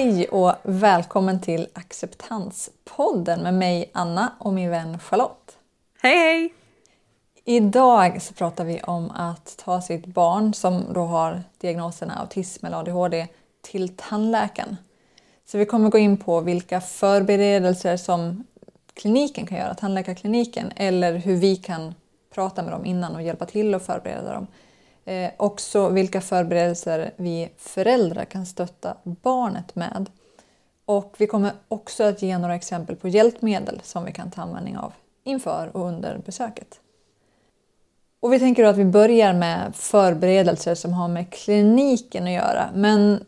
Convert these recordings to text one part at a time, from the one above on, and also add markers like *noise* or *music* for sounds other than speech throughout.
Hej och välkommen till Acceptanspodden med mig Anna och min vän Charlotte. Hej hej! Idag så pratar vi om att ta sitt barn som då har diagnoserna autism eller ADHD till tandläkaren. Så vi kommer gå in på vilka förberedelser som kliniken kan göra, tandläkarkliniken, eller hur vi kan prata med dem innan och hjälpa till att förbereda dem. Eh, också vilka förberedelser vi föräldrar kan stötta barnet med. Och vi kommer också att ge några exempel på hjälpmedel som vi kan ta användning av inför och under besöket. Och vi tänker att vi börjar med förberedelser som har med kliniken att göra. Men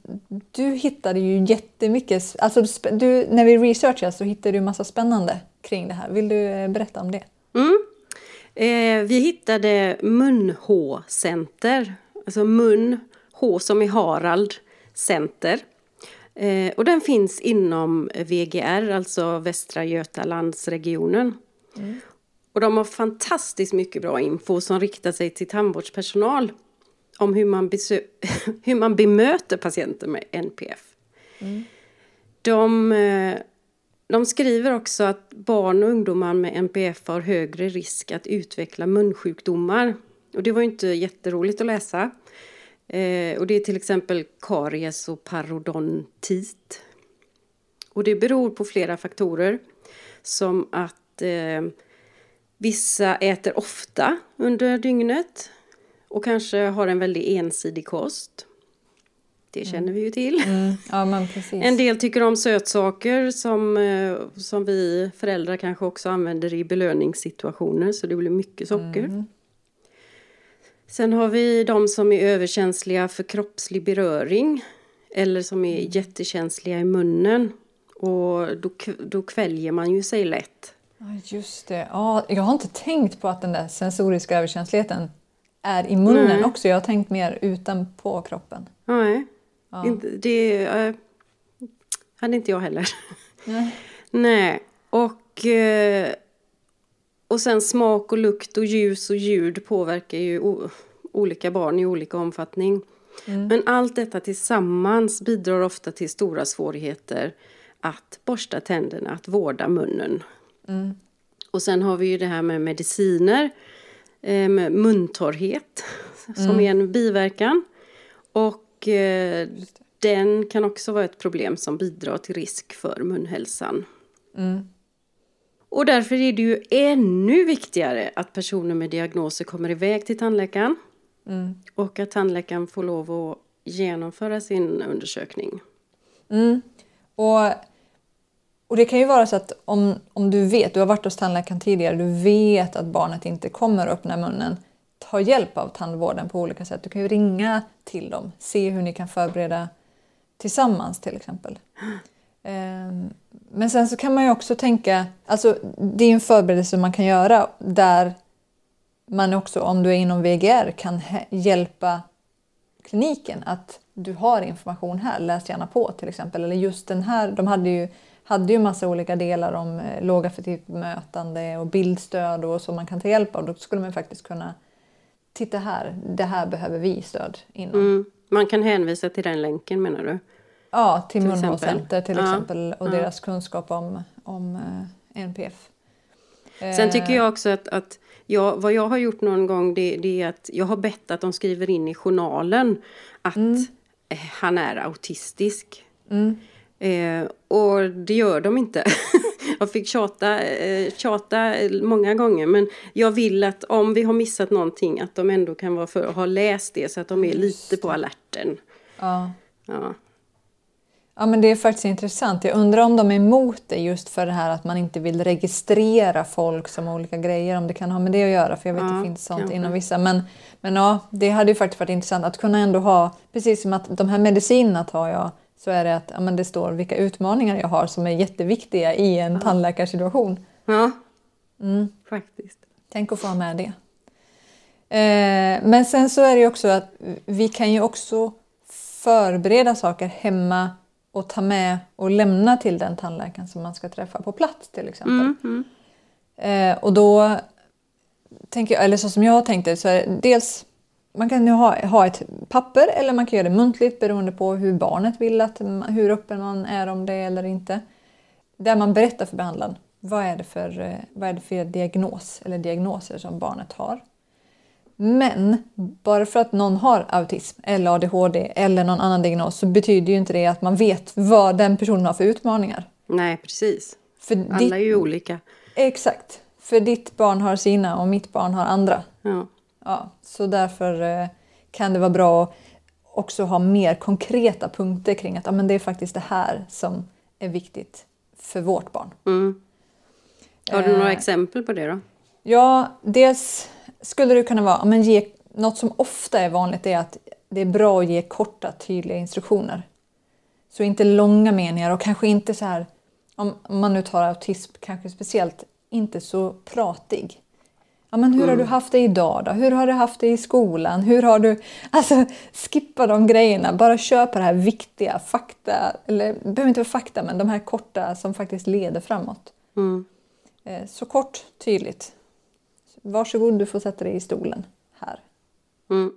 du hittade ju jättemycket, alltså du, när vi researchade så hittade du massa spännande kring det här. Vill du eh, berätta om det? Eh, vi hittade mun-H-center, alltså mun, H som i Harald, center. Eh, och den finns inom VGR, alltså Västra Götalandsregionen. Mm. Och de har fantastiskt mycket bra info som riktar sig till tandvårdspersonal om hur man, *laughs* hur man bemöter patienter med NPF. Mm. De, eh, de skriver också att barn och ungdomar med NPF har högre risk att utveckla munsjukdomar. Och det var ju inte jätteroligt att läsa. Eh, och det är till exempel karies och parodontit. Och det beror på flera faktorer. Som att eh, Vissa äter ofta under dygnet och kanske har en väldigt ensidig kost. Det mm. känner vi ju till. Mm. *laughs* Ja, en del tycker om sötsaker som, eh, som vi föräldrar kanske också använder i belöningssituationer så det blir mycket socker. Mm. Sen har vi de som är överkänsliga för kroppslig beröring eller som är mm. jättekänsliga i munnen. Och då, då kväljer man ju sig lätt. Just det. Ja, jag har inte tänkt på att den där sensoriska överkänsligheten är i munnen Nej. också. Jag har tänkt mer utanpå kroppen. Nej, ja. det äh, hade inte jag heller. Nej. *laughs* Nej. Och, äh, och sen smak och lukt och ljus och ljud påverkar ju olika barn i olika omfattning. Mm. Men allt detta tillsammans bidrar ofta till stora svårigheter att borsta tänderna, att vårda munnen. Mm. Och sen har vi ju det här med mediciner, eh, med muntorrhet som mm. är en biverkan. Och eh, den kan också vara ett problem som bidrar till risk för munhälsan. Mm. Och därför är det ju ännu viktigare att personer med diagnoser kommer iväg till tandläkaren. Mm. Och att tandläkaren får lov att genomföra sin undersökning. Mm. Och och det kan ju vara så att om, om du vet, du har varit hos tandläkaren tidigare, du vet att barnet inte kommer att öppna munnen, har hjälp av tandvården på olika sätt. Du kan ju ringa till dem, se hur ni kan förbereda tillsammans till exempel. Ehm, men sen så kan man ju också tänka, alltså det är en förberedelse man kan göra där man också, om du är inom VGR, kan hjälpa kliniken att du har information här, läs gärna på till exempel. Eller just den här, de hade ju hade ju massa olika delar om eh, lågaffektivt bemötande och bildstöd och så man kan ta hjälp av. Då skulle man faktiskt kunna titta här, det här behöver vi stöd inom. Mm. Man kan hänvisa till den länken menar du? Ja, till, till Munhålcenter till ja. exempel och ja. deras kunskap om, om eh, NPF. Sen tycker jag också att, att jag, vad jag har gjort någon gång det, det, är att jag har bett att de skriver in i journalen att mm. han är autistisk. Mm. Eh, och det gör de inte. *laughs* jag fick tjata, eh, tjata många gånger men jag vill att om vi har missat någonting att de ändå kan vara för, ha läst det så att de är lite på alerten. Ja. ja. Ja men det är faktiskt intressant. Jag undrar om de är emot det just för det här att man inte vill registrera folk som olika grejer. Om det kan ha med det att göra för jag vet att det finns sånt kanske. inom vissa. Men, men ja, det hade ju faktiskt varit intressant att kunna ändå ha, precis som att de här medicinerna tar jag så är det att ja, men det står vilka utmaningar jag har som är jätteviktiga i en ja. tandläkarsituation. Ja, mm. faktiskt. Tänk att få ha med det. Eh, men sen så är det ju också att vi kan ju också förbereda saker hemma och ta med och lämna till den tandläkaren som man ska träffa på plats till exempel. Mm, mm. Eh, och då tänker jag, eller så som jag tänkte, så är det dels man kan ju ha, ha ett papper eller man kan göra det muntligt beroende på hur barnet vill att, hur öppen man är om det eller inte. Där man berättar för behandlaren vad är det för, eh, vad är det för diagnos eller diagnoser som barnet har. Men bara för att någon har autism eller ADHD eller någon annan diagnos så betyder ju inte det att man vet vad den personen har för utmaningar. Nej, precis. För Alla ditt, är ju olika. exakt. För ditt barn har sina och mitt barn har andra. Ja. Ja, så därför eh, kan det vara bra att också ha mer konkreta punkter kring att ja, men det är faktiskt det här som är viktigt för vårt barn. Mm. Har du några Eh. exempel på det då? Ja, dels skulle det kunna vara, men ge, något som ofta är vanligt är att det är bra att ge korta tydliga instruktioner. Så inte långa meningar och kanske inte så här, om man nu tar autism kanske speciellt, inte så pratig. Ja, men hur har du haft det idag då? Hur har du haft det i skolan? Hur har du... Alltså skippa de grejerna, bara kör på det här viktiga fakta, eller det behöver inte vara fakta men de här korta som faktiskt leder framåt. Mm. Eh, Så kort, tydligt. Varsågod, du får sätta dig i stolen här. Mm.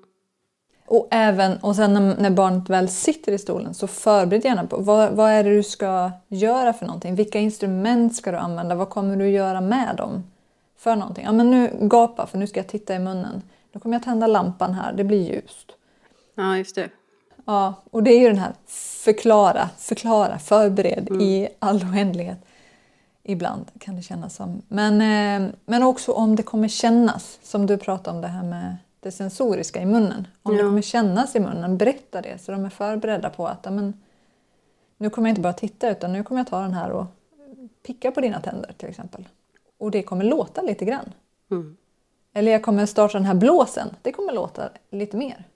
Och, även, och sen när, när barnet väl sitter i stolen så förbered gärna på vad, vad är det du ska göra för någonting. Vilka instrument ska du använda? Vad kommer du göra med dem? För någonting. Ja men nu gapa för nu ska jag titta i munnen. Då kommer jag tända lampan här, det blir ljust. Ja, just det. Ja, och det är ju den här förklara, förklara, förbered i all oändlighet. Ibland kan det kännas som. Men, eh, men också om det kommer kännas, som du pratade om det här med det sensoriska i munnen. Om det Ja. kommer kännas i munnen, berätta det så de är förberedda på att ja, men, nu kommer jag inte bara titta utan nu kommer jag ta den här och picka på dina tänder till exempel. Och det kommer låta lite grann. Mm. Eller jag kommer starta den här blåsen, det kommer låta lite mer.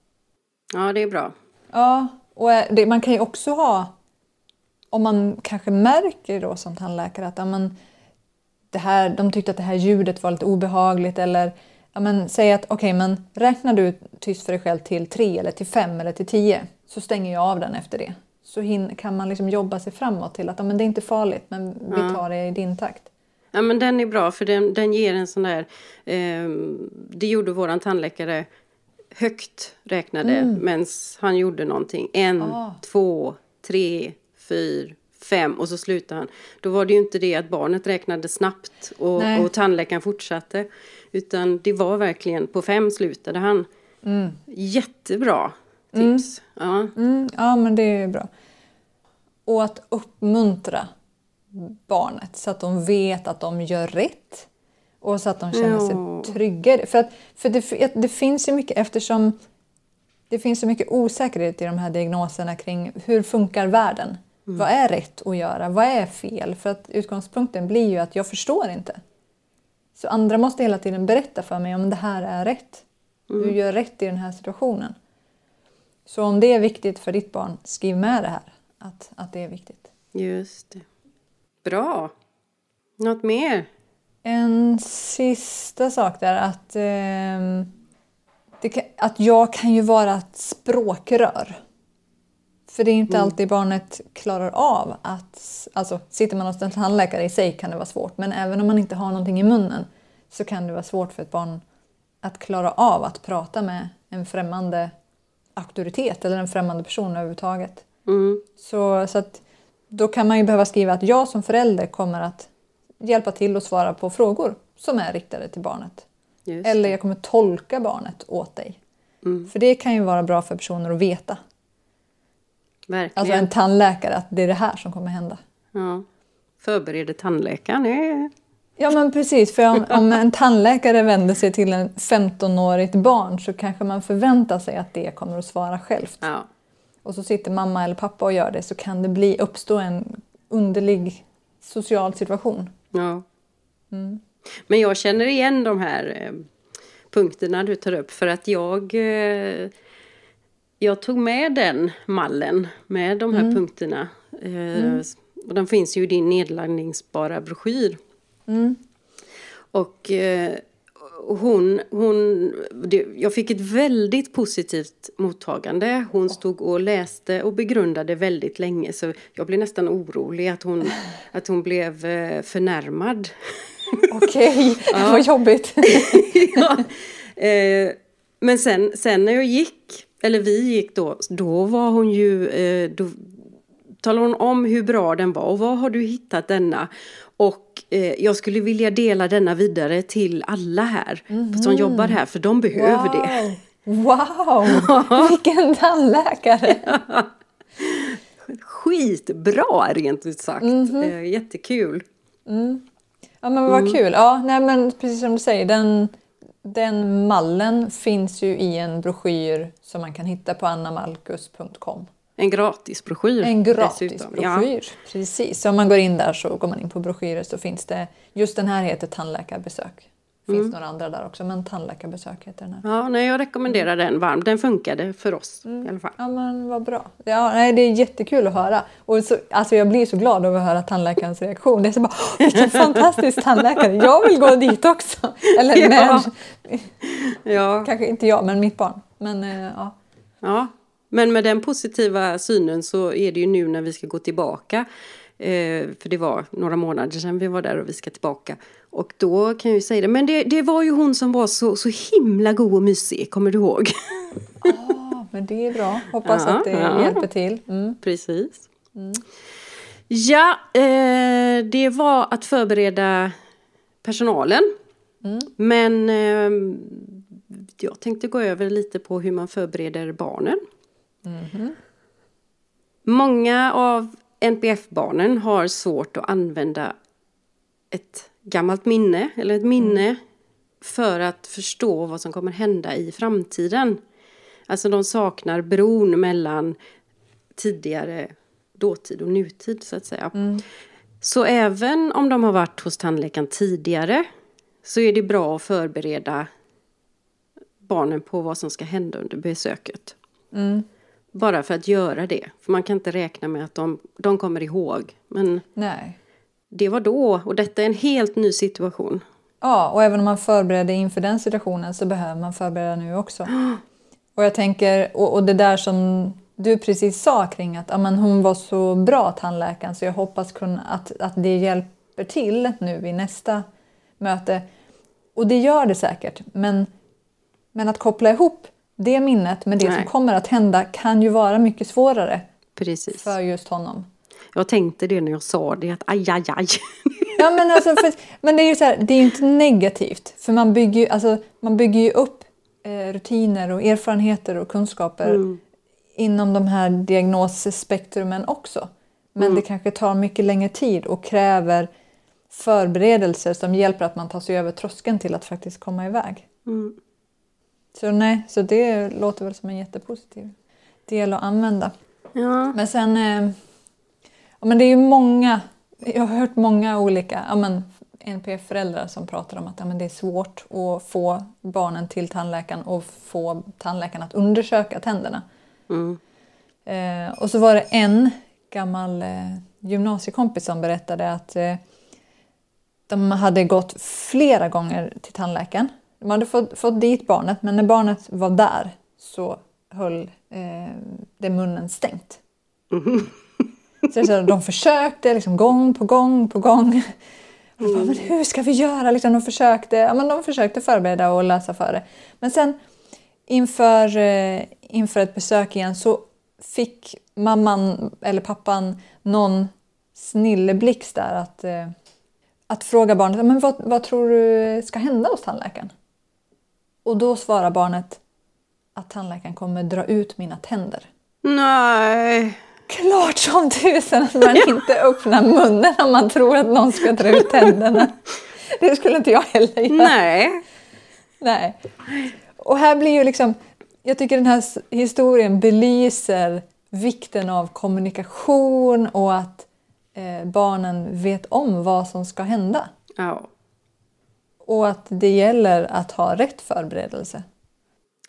Ja, det är bra. Ja, och eh, det, man kan ju också ha, om man kanske märker då som tandläkare att ja, men, det här, de tyckte att det här ljudet var lite obehagligt eller ja, men, säg att okej, men räknar du tyst för dig själv till tre eller till fem eller till tio så stänger jag av den efter det. Så hin, kan man liksom jobba sig framåt till att ja, men det är inte farligt men vi tar det i din takt. Ja, men den är bra för den, den ger en sån där... Eh, det gjorde våran tandläkare högt räknade Mm. medan han gjorde någonting. En, Ah. två, tre, fyra, fem och så slutade han. Då var det ju inte det att barnet räknade snabbt och, Nej. och tandläkaren fortsatte. Utan det var verkligen på fem slutade han. Jättebra tips. Ja. Mm, ja, men det är bra. Och att uppmuntra barnet så att de vet att de gör rätt. Och så att de känner sig trygga. För, att, för det, det finns ju mycket eftersom det finns så mycket osäkerhet i de här diagnoserna kring hur funkar världen? Vad är rätt att göra? Vad är fel? För att utgångspunkten blir ju att jag förstår inte. Så andra måste hela tiden berätta för mig om det här är rätt. Du gör rätt i den här situationen. Så om det är viktigt för ditt barn, skriv med det här. Att, att det är viktigt. Just det. Bra. Något mer? En sista sak där att, det kan, att jag kan ju vara ett språkrör. För det är inte alltid barnet klarar av att... Alltså, sitter man hos en tandläkare i sig kan det vara svårt. Men även om man inte har någonting i munnen så kan det vara svårt för ett barn att klara av att prata med en främmande auktoritet eller en främmande person överhuvudtaget. Mm. Så, så att, då kan man ju behöva skriva att jag som förälder kommer att hjälpa till och svara på frågor som är riktade till barnet. Just. Eller jag kommer tolka barnet åt dig. Mm. För det kan ju vara bra för personer att veta. Verkligen. Alltså en tandläkare, att det är det här som kommer hända. ja. Förbereder tandläkaren. är- Ja men precis, för om, om en tandläkare vänder sig till en 15-årigt barn så kanske man förväntar sig att det kommer att svara självt. Ja. Och så sitter mamma eller pappa och gör det så kan det bli, uppstå en underlig social situation. ja. Mm. Men jag känner igen de här eh, punkterna du tar upp för att jag eh, jag tog med den mallen med de Mm. här punkterna. Eh, och de finns ju i din nedladdningsbara broschyr. Mm. Och eh, och hon, hon, det, jag fick ett väldigt positivt mottagande. Hon stod och läste och begrundade väldigt länge så jag blev nästan orolig att hon, *laughs* att hon blev eh, förnärmad. Okej, *laughs* *laughs* vad jobbigt. ja. eh, Men sen, sen när jag gick, eller vi gick då, då var hon ju, eh, då talade hon om hur bra den var och var har du hittat denna? Och eh, jag skulle vilja dela denna vidare till alla här som jobbar här för de behöver det. Wow! *laughs* Vilken tandläkare! Skitbra rent ut sagt. Eh, jättekul. Ja men vad kul. Ja, nej, men precis som du säger, den, den mallen finns ju i en broschyr som man kan hitta på annamalkus.com. En gratisbroschyr. En gratis dessutom. Ja. broschyr. Precis. Så om man går in där så går man in på broschyrer så finns det, just den här heter tandläkarbesök. Det finns några andra där också men tandläkarbesök heter den här. Ja, nej, jag rekommenderar den varmt. Den funkade för oss i alla fall. Ja men vad bra. Ja, nej, det är jättekul att höra. Och så, alltså jag blir så glad över att höra tandläkarens reaktion. Det är så bara, "Åh, vilken *laughs* fantastisk tandläkare. Jag vill gå dit också. Eller *laughs* Ja. med, Ja. kanske inte jag men mitt barn. Men eh, ja. ja, men med den positiva synen så är det ju nu när vi ska gå tillbaka. Eh, för det var några månader sedan vi var där och vi ska tillbaka. Och då kan jag ju säga det, men det, det var ju hon som var så, så himla god och mysig, kommer du ihåg? Ja, men det är bra. Hoppas Ja, att det ja. hjälper till. Mm. Precis. Ja, eh, det var att förbereda personalen. Men eh, jag tänkte gå över lite på hur man förbereder barnen. Många av NPF-barnen har svårt att använda ett gammalt minne eller ett minne för att förstå vad som kommer hända i framtiden. Alltså de saknar bron mellan tidigare dåtid och nutid så att säga. Så även om de har varit hos tandläkaren tidigare så är det bra att förbereda barnen på vad som ska hända under besöket. Bara för att göra det. För man kan inte räkna med att de, de kommer ihåg. Men Nej. det var då och detta är en helt ny situation. Ja, och även om man förbereder inför den situationen så behöver man förbereda nu också. *gasps* Och jag tänker, och, och det där som du precis sa kring att ja, men hon var så bra tandläkaren så jag hoppas kunna, att, att det hjälper till nu i nästa möte. Och det gör det säkert, men, men att koppla ihop det minnet med det Nej. som kommer att hända kan ju vara mycket svårare Precis. för just honom. Jag tänkte det när jag sa det att aj, aj, aj. *laughs* Ja, men, alltså, för, men det är ju så här, det är ju inte negativt. För man bygger ju, alltså, man bygger ju upp eh, rutiner och erfarenheter och kunskaper inom de här diagnosspektrumen också. Men det kanske tar mycket längre tid och kräver förberedelser som hjälper att man tar sig över tröskeln till att faktiskt komma iväg. Mm. Så nej, så det låter väl som en jättepositiv del att använda. Ja. Men sen... Eh, ja, men det är ju många... Jag har hört många olika ja, men NPF-föräldrar som pratar om att ja, men det är svårt att få barnen till tandläkaren och få tandläkaren att undersöka tänderna. Mm. Eh, och så var det en gammal eh, gymnasiekompis som berättade att eh, de hade gått flera gånger till tandläkaren. De hade fått, fått dit barnet men när barnet var där så höll eh, det munnen stängt. Så, så de försökte liksom gång på gång på gång. Och de bara, men hur ska vi göra? Liksom, de, försökte, ja, men de försökte förbereda och läsa för det. Men sen inför, eh, inför ett besök igen så fick mamman eller pappan någon snilleblixt där att, eh, att fråga barnet men vad, vad tror du ska hända hos tandläkaren. Och då svarar barnet att tandläkaren kommer dra ut mina tänder. Nej. Klart som tusen att man inte öppnar munnen om man tror att någon ska dra ut tänderna. Det skulle inte jag heller göra. Nej. Nej. Och här blir ju liksom, jag tycker den här historien belyser vikten av kommunikation och att eh, barnen vet om vad som ska hända. Ja. Och att det gäller att ha rätt förberedelse.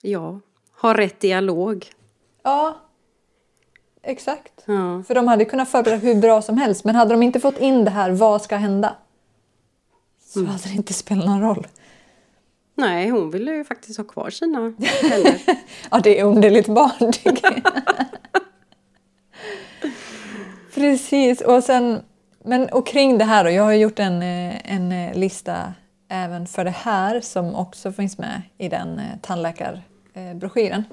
Ja. Ha rätt dialog. Ja, exakt. Ja. För de hade kunnat förbereda hur bra som helst men hade de inte fått in det här, vad ska hända? Så hade det inte spelat någon roll. Nej, hon ville ju faktiskt ha kvar sina *laughs* tänder. Ja, det är underligt barn tycker jag. Precis, och sen men och kring det här då, jag har gjort en, eh, en eh, lista även för det här som också finns med i den eh, tandläkar eh, broschyren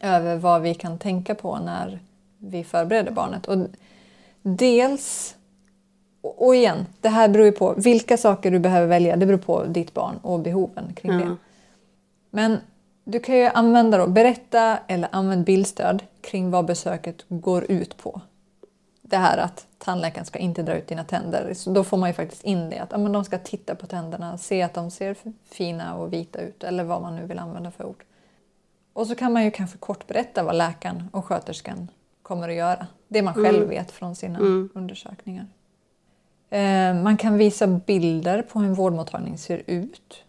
över vad vi kan tänka på när vi förbereder barnet. Och dels, och igen, det här beror ju på vilka saker du behöver välja. Det beror på ditt barn och behoven kring Ja. det. Men du kan ju använda då, berätta eller använd bildstöd kring vad besöket går ut på. Det här att tandläkaren ska inte dra ut dina tänder. Så då får man ju faktiskt in det att ja, men de ska titta på tänderna, se att de ser fina och vita ut eller vad man nu vill använda för ord. Och så kan man ju kanske kort berätta vad läkaren och sköterskan kommer att göra. Det man själv vet från sina undersökningar. Eh, man kan visa bilder på hur en vårdmottagning ser ut.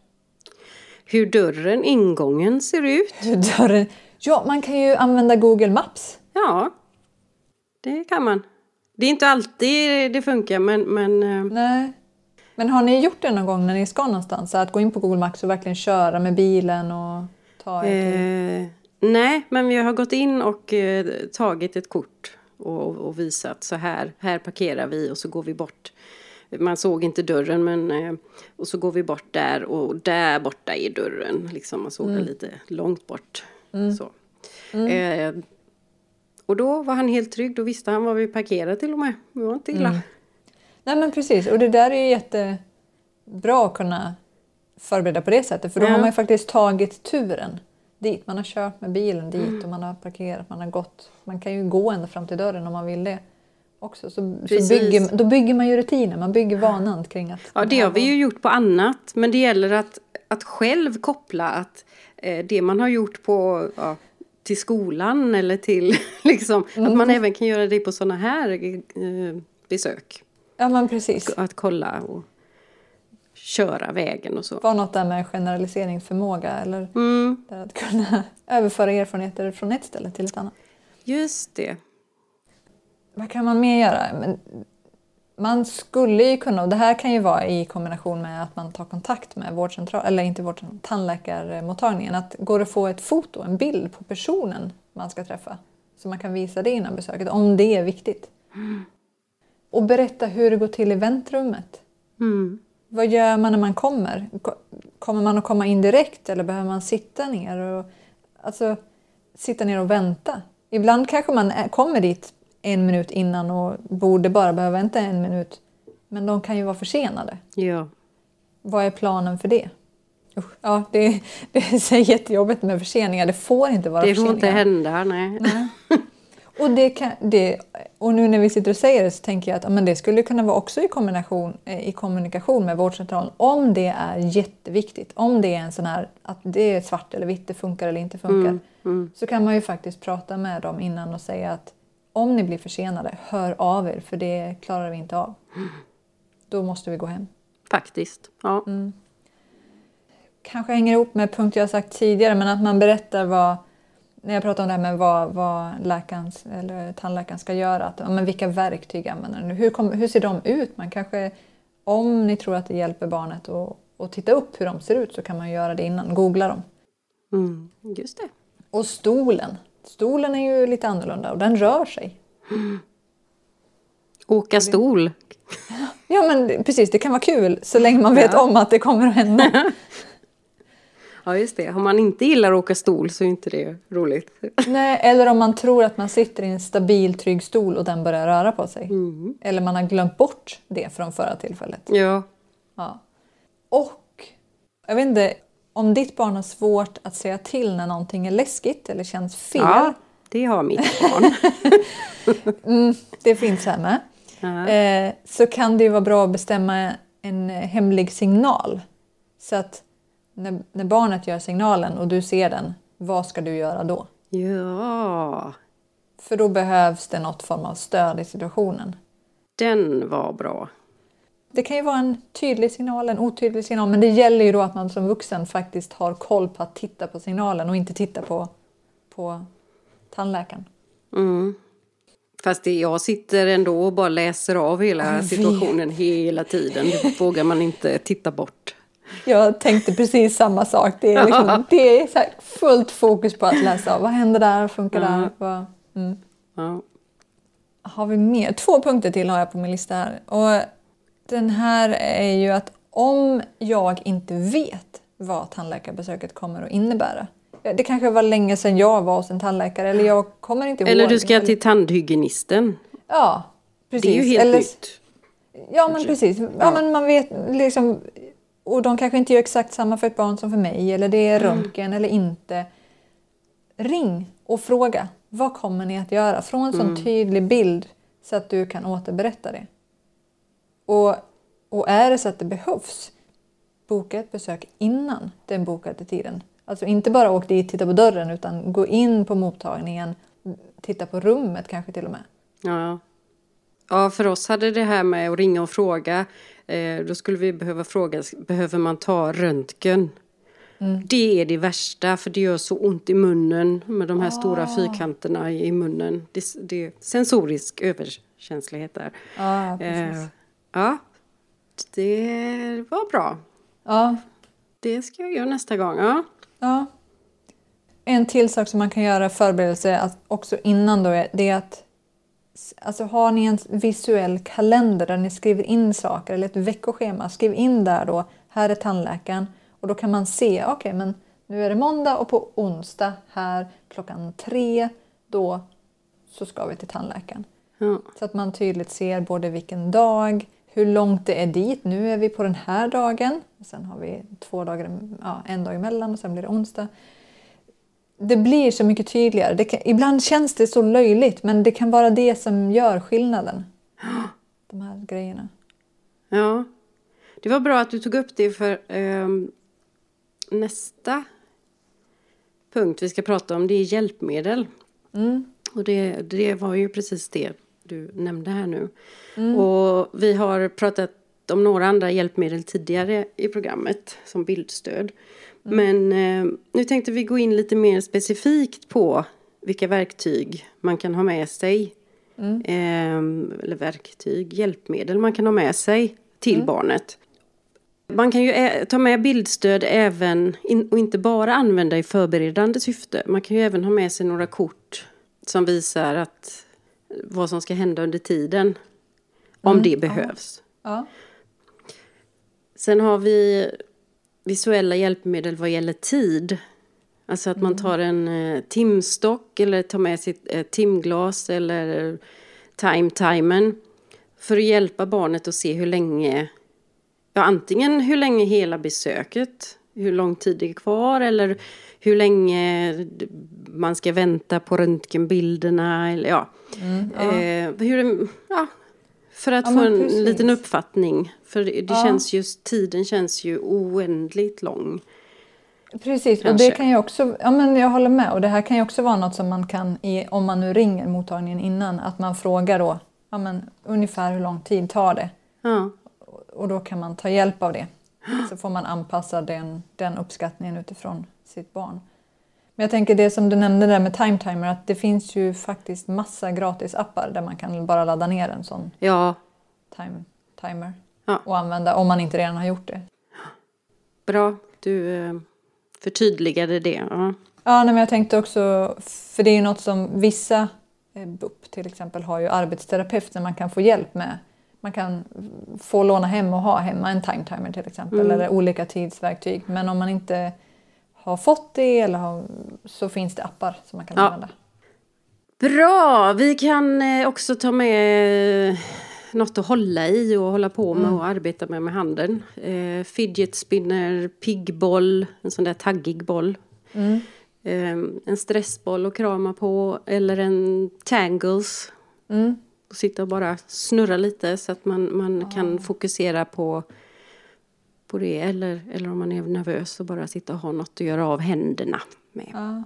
Hur dörren, ingången ser ut. Hur dörren... Ja, man kan ju använda Google Maps. Ja, det kan man. Det är inte alltid det funkar men, men eh, Nej. Men har ni gjort det någon gång när ni ska någonstans? Att gå in på Google Maps och verkligen köra med bilen och ta er till... eh, Nej, men vi har gått in och eh, tagit ett kort och, och visat så här. Här parkerar vi och så går vi bort. Man såg inte dörren men eh, och så går vi bort där och där borta är dörren. Liksom man såg den lite långt bort. Så. Eh, och då var han helt trygg. Då visste han var vi parkerade till och med. Det var inte illa. Nej men precis, och det där är ju jättebra att kunna förbereda på det sättet. För då Ja. har man ju faktiskt tagit turen dit. Man har kört med bilen dit och man har parkerat, man har gått. Man kan ju gå ända fram till dörren om man vill det. Också. Så, så bygger, då bygger man ju rutiner, man bygger vanan kring att... Ja, det har vi ju gjort på annat. Men det gäller att, att själv koppla att eh, det man har gjort på, ja, till skolan eller till *laughs* liksom, att man även kan göra det på sådana här eh, besök. Ja men precis. Att kolla och köra vägen och så. var något där med generaliseringsförmåga eller Mm, att kunna *laughs* överföra erfarenheter från ett ställe till ett annat. just det. Vad kan man mer göra? Men man skulle ju kunna, och det här kan ju vara i kombination med att man tar kontakt med vårdcentral, eller inte vårdcentral, tandläkarmottagningen. Att går det att få ett foto, en bild på personen man ska träffa? Så man kan visa det innan besöket, om det är viktigt. Och berätta hur det går till i väntrummet. Mm. Vad gör man när man kommer? Ko- Kommer man att komma in direkt eller behöver man sitta ner och, alltså, sitta ner och vänta? Ibland kanske man är, kommer dit en minut innan och borde bara behöva vänta en minut. Men de kan ju vara försenade. Ja. Vad är planen för det? Usch, ja, det, *laughs* det är jättejobbigt med förseningar. Det får inte vara Det får förseningar. inte hända, nej. *laughs* Och, det kan, det, och nu när vi sitter och säger det så tänker jag att ja, men det skulle kunna vara också i, kombination, eh, i kommunikation med vårdcentralen om det är jätteviktigt. Om det är en sån här att det är svart eller vitt, det funkar eller inte funkar. Så kan man ju faktiskt prata med dem innan och säga att om ni blir försenade, hör av er för det klarar vi inte av. Då måste vi gå hem. Faktiskt. Ja. kanske hänger ihop med punkt jag sagt tidigare, men att man berättar vad, när jag pratar om det här med vad, vad läkaren eller tandläkaren ska göra, att, men vilka verktyg använder ni? Hur, kom, hur ser de ut? Man kanske, om ni tror att det hjälper barnet att, att titta upp hur de ser ut så kan man göra det innan, googla dem. Mm. Just det. Och stolen. Stolen är ju lite annorlunda och den rör sig. Åka stol. *laughs* Ja men precis, det kan vara kul så länge man vet om att det kommer att hända. *laughs* Ja, just det. Om man inte gillar att åka stol så är inte det roligt. *laughs* Nej, eller om man tror att man sitter i en stabil, trygg stol och den börjar röra på sig. Eller man har glömt bort det från förra tillfället. Ja. Ja. Och, jag vet inte, om ditt barn har svårt att säga till när någonting är läskigt eller känns fel. ja, det har mitt barn. *laughs* Det finns här med. Ja. Eh, så kan det ju vara bra att bestämma en hemlig signal. Så att när, när barnet gör signalen och du ser den, vad ska du göra då? ja, För då behövs det något form av stöd i situationen. den var bra. Det kan ju vara en tydlig signal, en otydlig signal, men det gäller ju då att man som vuxen faktiskt har koll på att titta på signalen och inte titta på, på tandläkaren. Mm. Fast det, jag sitter ändå och bara läser av hela situationen hela tiden. Det *laughs* vågar man inte titta bort. Jag tänkte precis samma sak. Det är, liksom, det är fullt fokus på att läsa av. Vad händer där? Funkar där? Vad, mm. Ja. Har vi mer? Två punkter till har jag på min lista här. Och den här är ju att om jag inte vet vad tandläkarbesöket kommer att innebära. ja, det kanske var länge sedan jag var hos en tandläkare eller jag kommer inte ihåg. Eller du ska till tandhygienisten. Ja, precis. Det är ju helt eller, nytt. Ja, men precis. Ja, Ja. men man vet liksom... Och de kanske inte gör exakt samma för ett barn som för mig eller det är Mm. röntgen eller inte. Ring och fråga. Vad kommer ni att göra? Från en Mm. sån tydlig bild så att du kan återberätta det. Och, och är det så att det behövs, boka ett besök innan den bokade tiden. Alltså inte bara åk dit, titta på dörren utan gå in på mottagningen, titta på rummet kanske till och med. Ja. ja, för oss hade det här med att ringa och fråga. Eh, då skulle vi behöva fråga, behöver man ta röntgen? Det är det värsta, för det gör så ont i munnen med de här stora fyrkanterna i munnen. Det, det är sensorisk överkänslighet där. Precis. Eh, ja, det var bra. Ja, Det ska jag göra nästa gång. Ja. Ja. En till sak som man kan göra förberedelse också innan då är, det är att alltså har ni en visuell kalender där ni skriver in saker eller ett veckoschema, skriv in där då, här är tandläkaren och då kan man se, okej men nu är det måndag och på onsdag här klockan tre, då så ska vi till tandläkaren. Ja. Så att man tydligt ser både vilken dag, hur långt det är dit. Nu är vi på den här dagen. Sen har vi två dagar, ja, en dag emellan och sen blir det onsdag. Det blir så mycket tydligare. Kan, ibland känns det så löjligt men det kan vara det som gör skillnaden. *gasps* De här grejerna. Ja, det var bra att du tog upp det för ehm, nästa punkt vi ska prata om det är hjälpmedel. Och det, det var ju precis det du nämnde här nu. Och vi har pratat om några andra hjälpmedel tidigare i programmet som bildstöd. Men eh, nu tänkte vi gå in lite mer specifikt på vilka verktyg man kan ha med sig. Ehm, eller verktyg, hjälpmedel man kan ha med sig till barnet. Man kan ju ä- ta med bildstöd även in, och inte bara använda i förberedande syfte. Man kan ju även ha med sig några kort som visar att vad som ska hända under tiden. Om det behövs. Ja. Sen har vi visuella hjälpmedel vad gäller tid. Alltså att man tar en eh, timstock eller tar med sitt eh, timglas eller time-timern. För att hjälpa barnet att se hur länge, ja antingen hur länge hela besöket, hur lång tid det är kvar eller hur länge man ska vänta på röntgenbilderna. Eller, ja. Eh, hur, ja, för att Ja, få en precis. liten uppfattning. För det, Ja. känns just, tiden känns ju oändligt lång. Precis, och Kanske. det kan ju också, ja men jag håller med. Och det här kan ju också vara något som man kan, i, om man nu ringer mottagningen innan, att man frågar då, ja men ungefär hur lång tid tar det? Ja, Och då kan man ta hjälp av det. Så får man anpassa den, den uppskattningen utifrån sitt barn. Men jag tänker det som du nämnde där med time timer, att det finns ju faktiskt massa gratis appar där man kan bara ladda ner en sån ja time, timer Ja. och använda om man inte redan har gjort det. bra. Du eh, förtydligade det. Ja. Ja, nej, men jag tänkte också, för det är ju något som vissa eh, BUP till exempel har ju arbetsterapeuter man kan få hjälp med. Man kan få låna hem och ha hemma en time timer till exempel eller olika tidsverktyg. Men om man inte har fått det eller har, så finns det appar som man kan Ja. använda. Bra! Vi kan eh, också ta med eh, något att hålla i och hålla på med och arbeta med med handen. Eh, fidget spinner, piggboll, en sån där taggig boll. Eh, en stressboll att krama på eller en tangles. Och sitta och bara snurra lite så att man, man kan fokusera på, på det. Eller, eller om man är nervös och bara sitta och ha något att göra av händerna med. Ja.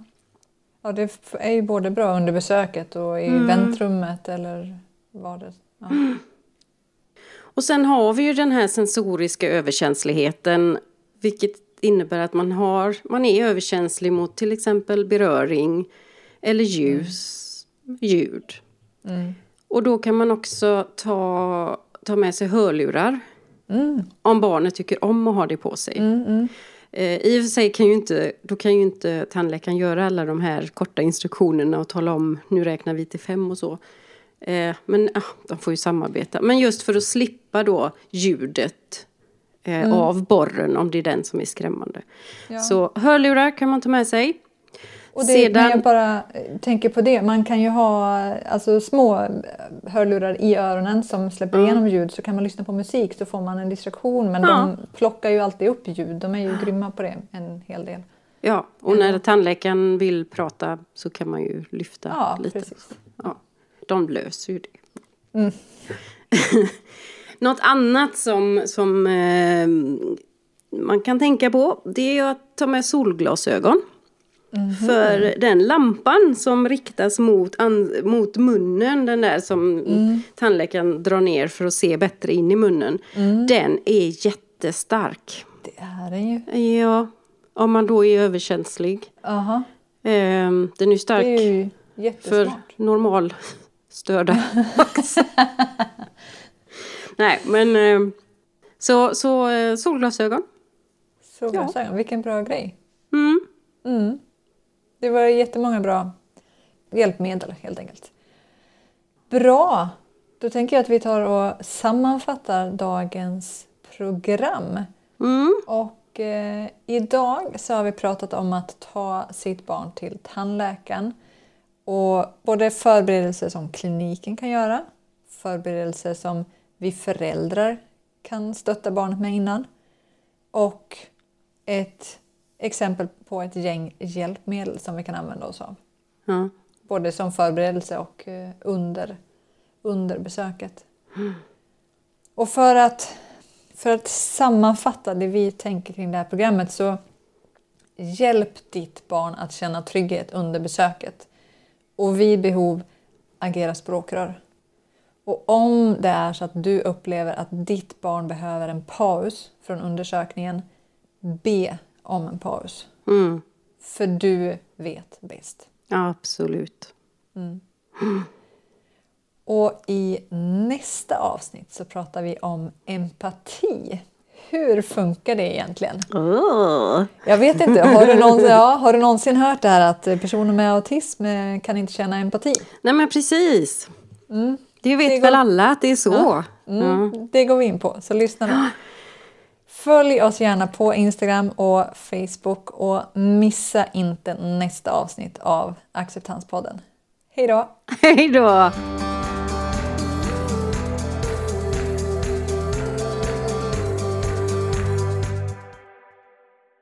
ja, det är ju både bra under besöket och i väntrummet eller vad det ja. *clears throat* Och sen har vi ju den här sensoriska överkänsligheten. Vilket innebär att man, har, man är överkänslig mot till exempel beröring eller ljus, ljud. Och då kan man också ta, ta med sig hörlurar. Om barnet tycker om att ha det på sig. Eh, I och för sig kan ju inte, då kan ju inte tandläkaren göra alla de här korta instruktionerna och tala om nu räknar vi till fem och så. Eh, men ah, de får ju samarbeta. Men just för att slippa då ljudet eh, av borren om det är den som är skrämmande. Så hörlurar kan man ta med sig. Och det, Sedan- jag bara eh, tänker på det, man kan ju ha alltså, små eh, hörlurar i öronen som släpper igenom ljud så kan man lyssna på musik så får man en distraktion men Ja. de plockar ju alltid upp ljud, de är ju grymma på det en hel del. Ja, och när tandläkaren vill prata så kan man ju lyfta Ja, lite. precis. Ja, de löser ju det. Mm. *laughs* Något annat som, som eh, man kan tänka på det är att ta med solglasögon. Mhm. För den lampan som riktas mot, an, mot munnen, den där som Mm. tandläkaren drar ner för att se bättre in i munnen, Mm. den är jättestark. Det är den ju. Ja, om man då är överkänslig. Aha. Ehm, den är ju stark är ju för jättesmart. normal störda också. *laughs* Nej, men ehm, så, så eh, solglasögon. Solglasögon, vilken bra grej. Mm. Det var jättemånga bra hjälpmedel helt enkelt. Bra! Då tänker jag att vi tar och sammanfattar dagens program. Mm. Och eh, idag så har vi pratat om att ta sitt barn till tandläkaren. Och både förberedelser som kliniken kan göra, förberedelser som vi föräldrar kan stötta barnet med innan och ett exempel på ett gäng hjälpmedel som vi kan använda oss av. Ja. Både som förberedelse och eh, under, under besöket. Och för att, för att sammanfatta det vi tänker kring det här programmet så hjälp ditt barn att känna trygghet under besöket. Och vid behov agera språkrör. Och om det är så att du upplever att ditt barn behöver en paus från undersökningen, be om en paus. Mm. För du vet bäst. ja, absolut. Och i nästa avsnitt så pratar vi om empati. Hur funkar det egentligen? Åh. Jag vet inte, har du, någonsin, ja, har du någonsin hört det här att personer med autism eh, kan inte känna empati? Nej men precis. Det vet Det väl går- alla att det är så. Mm, Det går vi in på, så lyssna nu. *gasps* *laughs* Följ oss gärna på Instagram och Facebook och missa inte nästa avsnitt av Acceptanspodden. Hej då! *laughs* Hej då!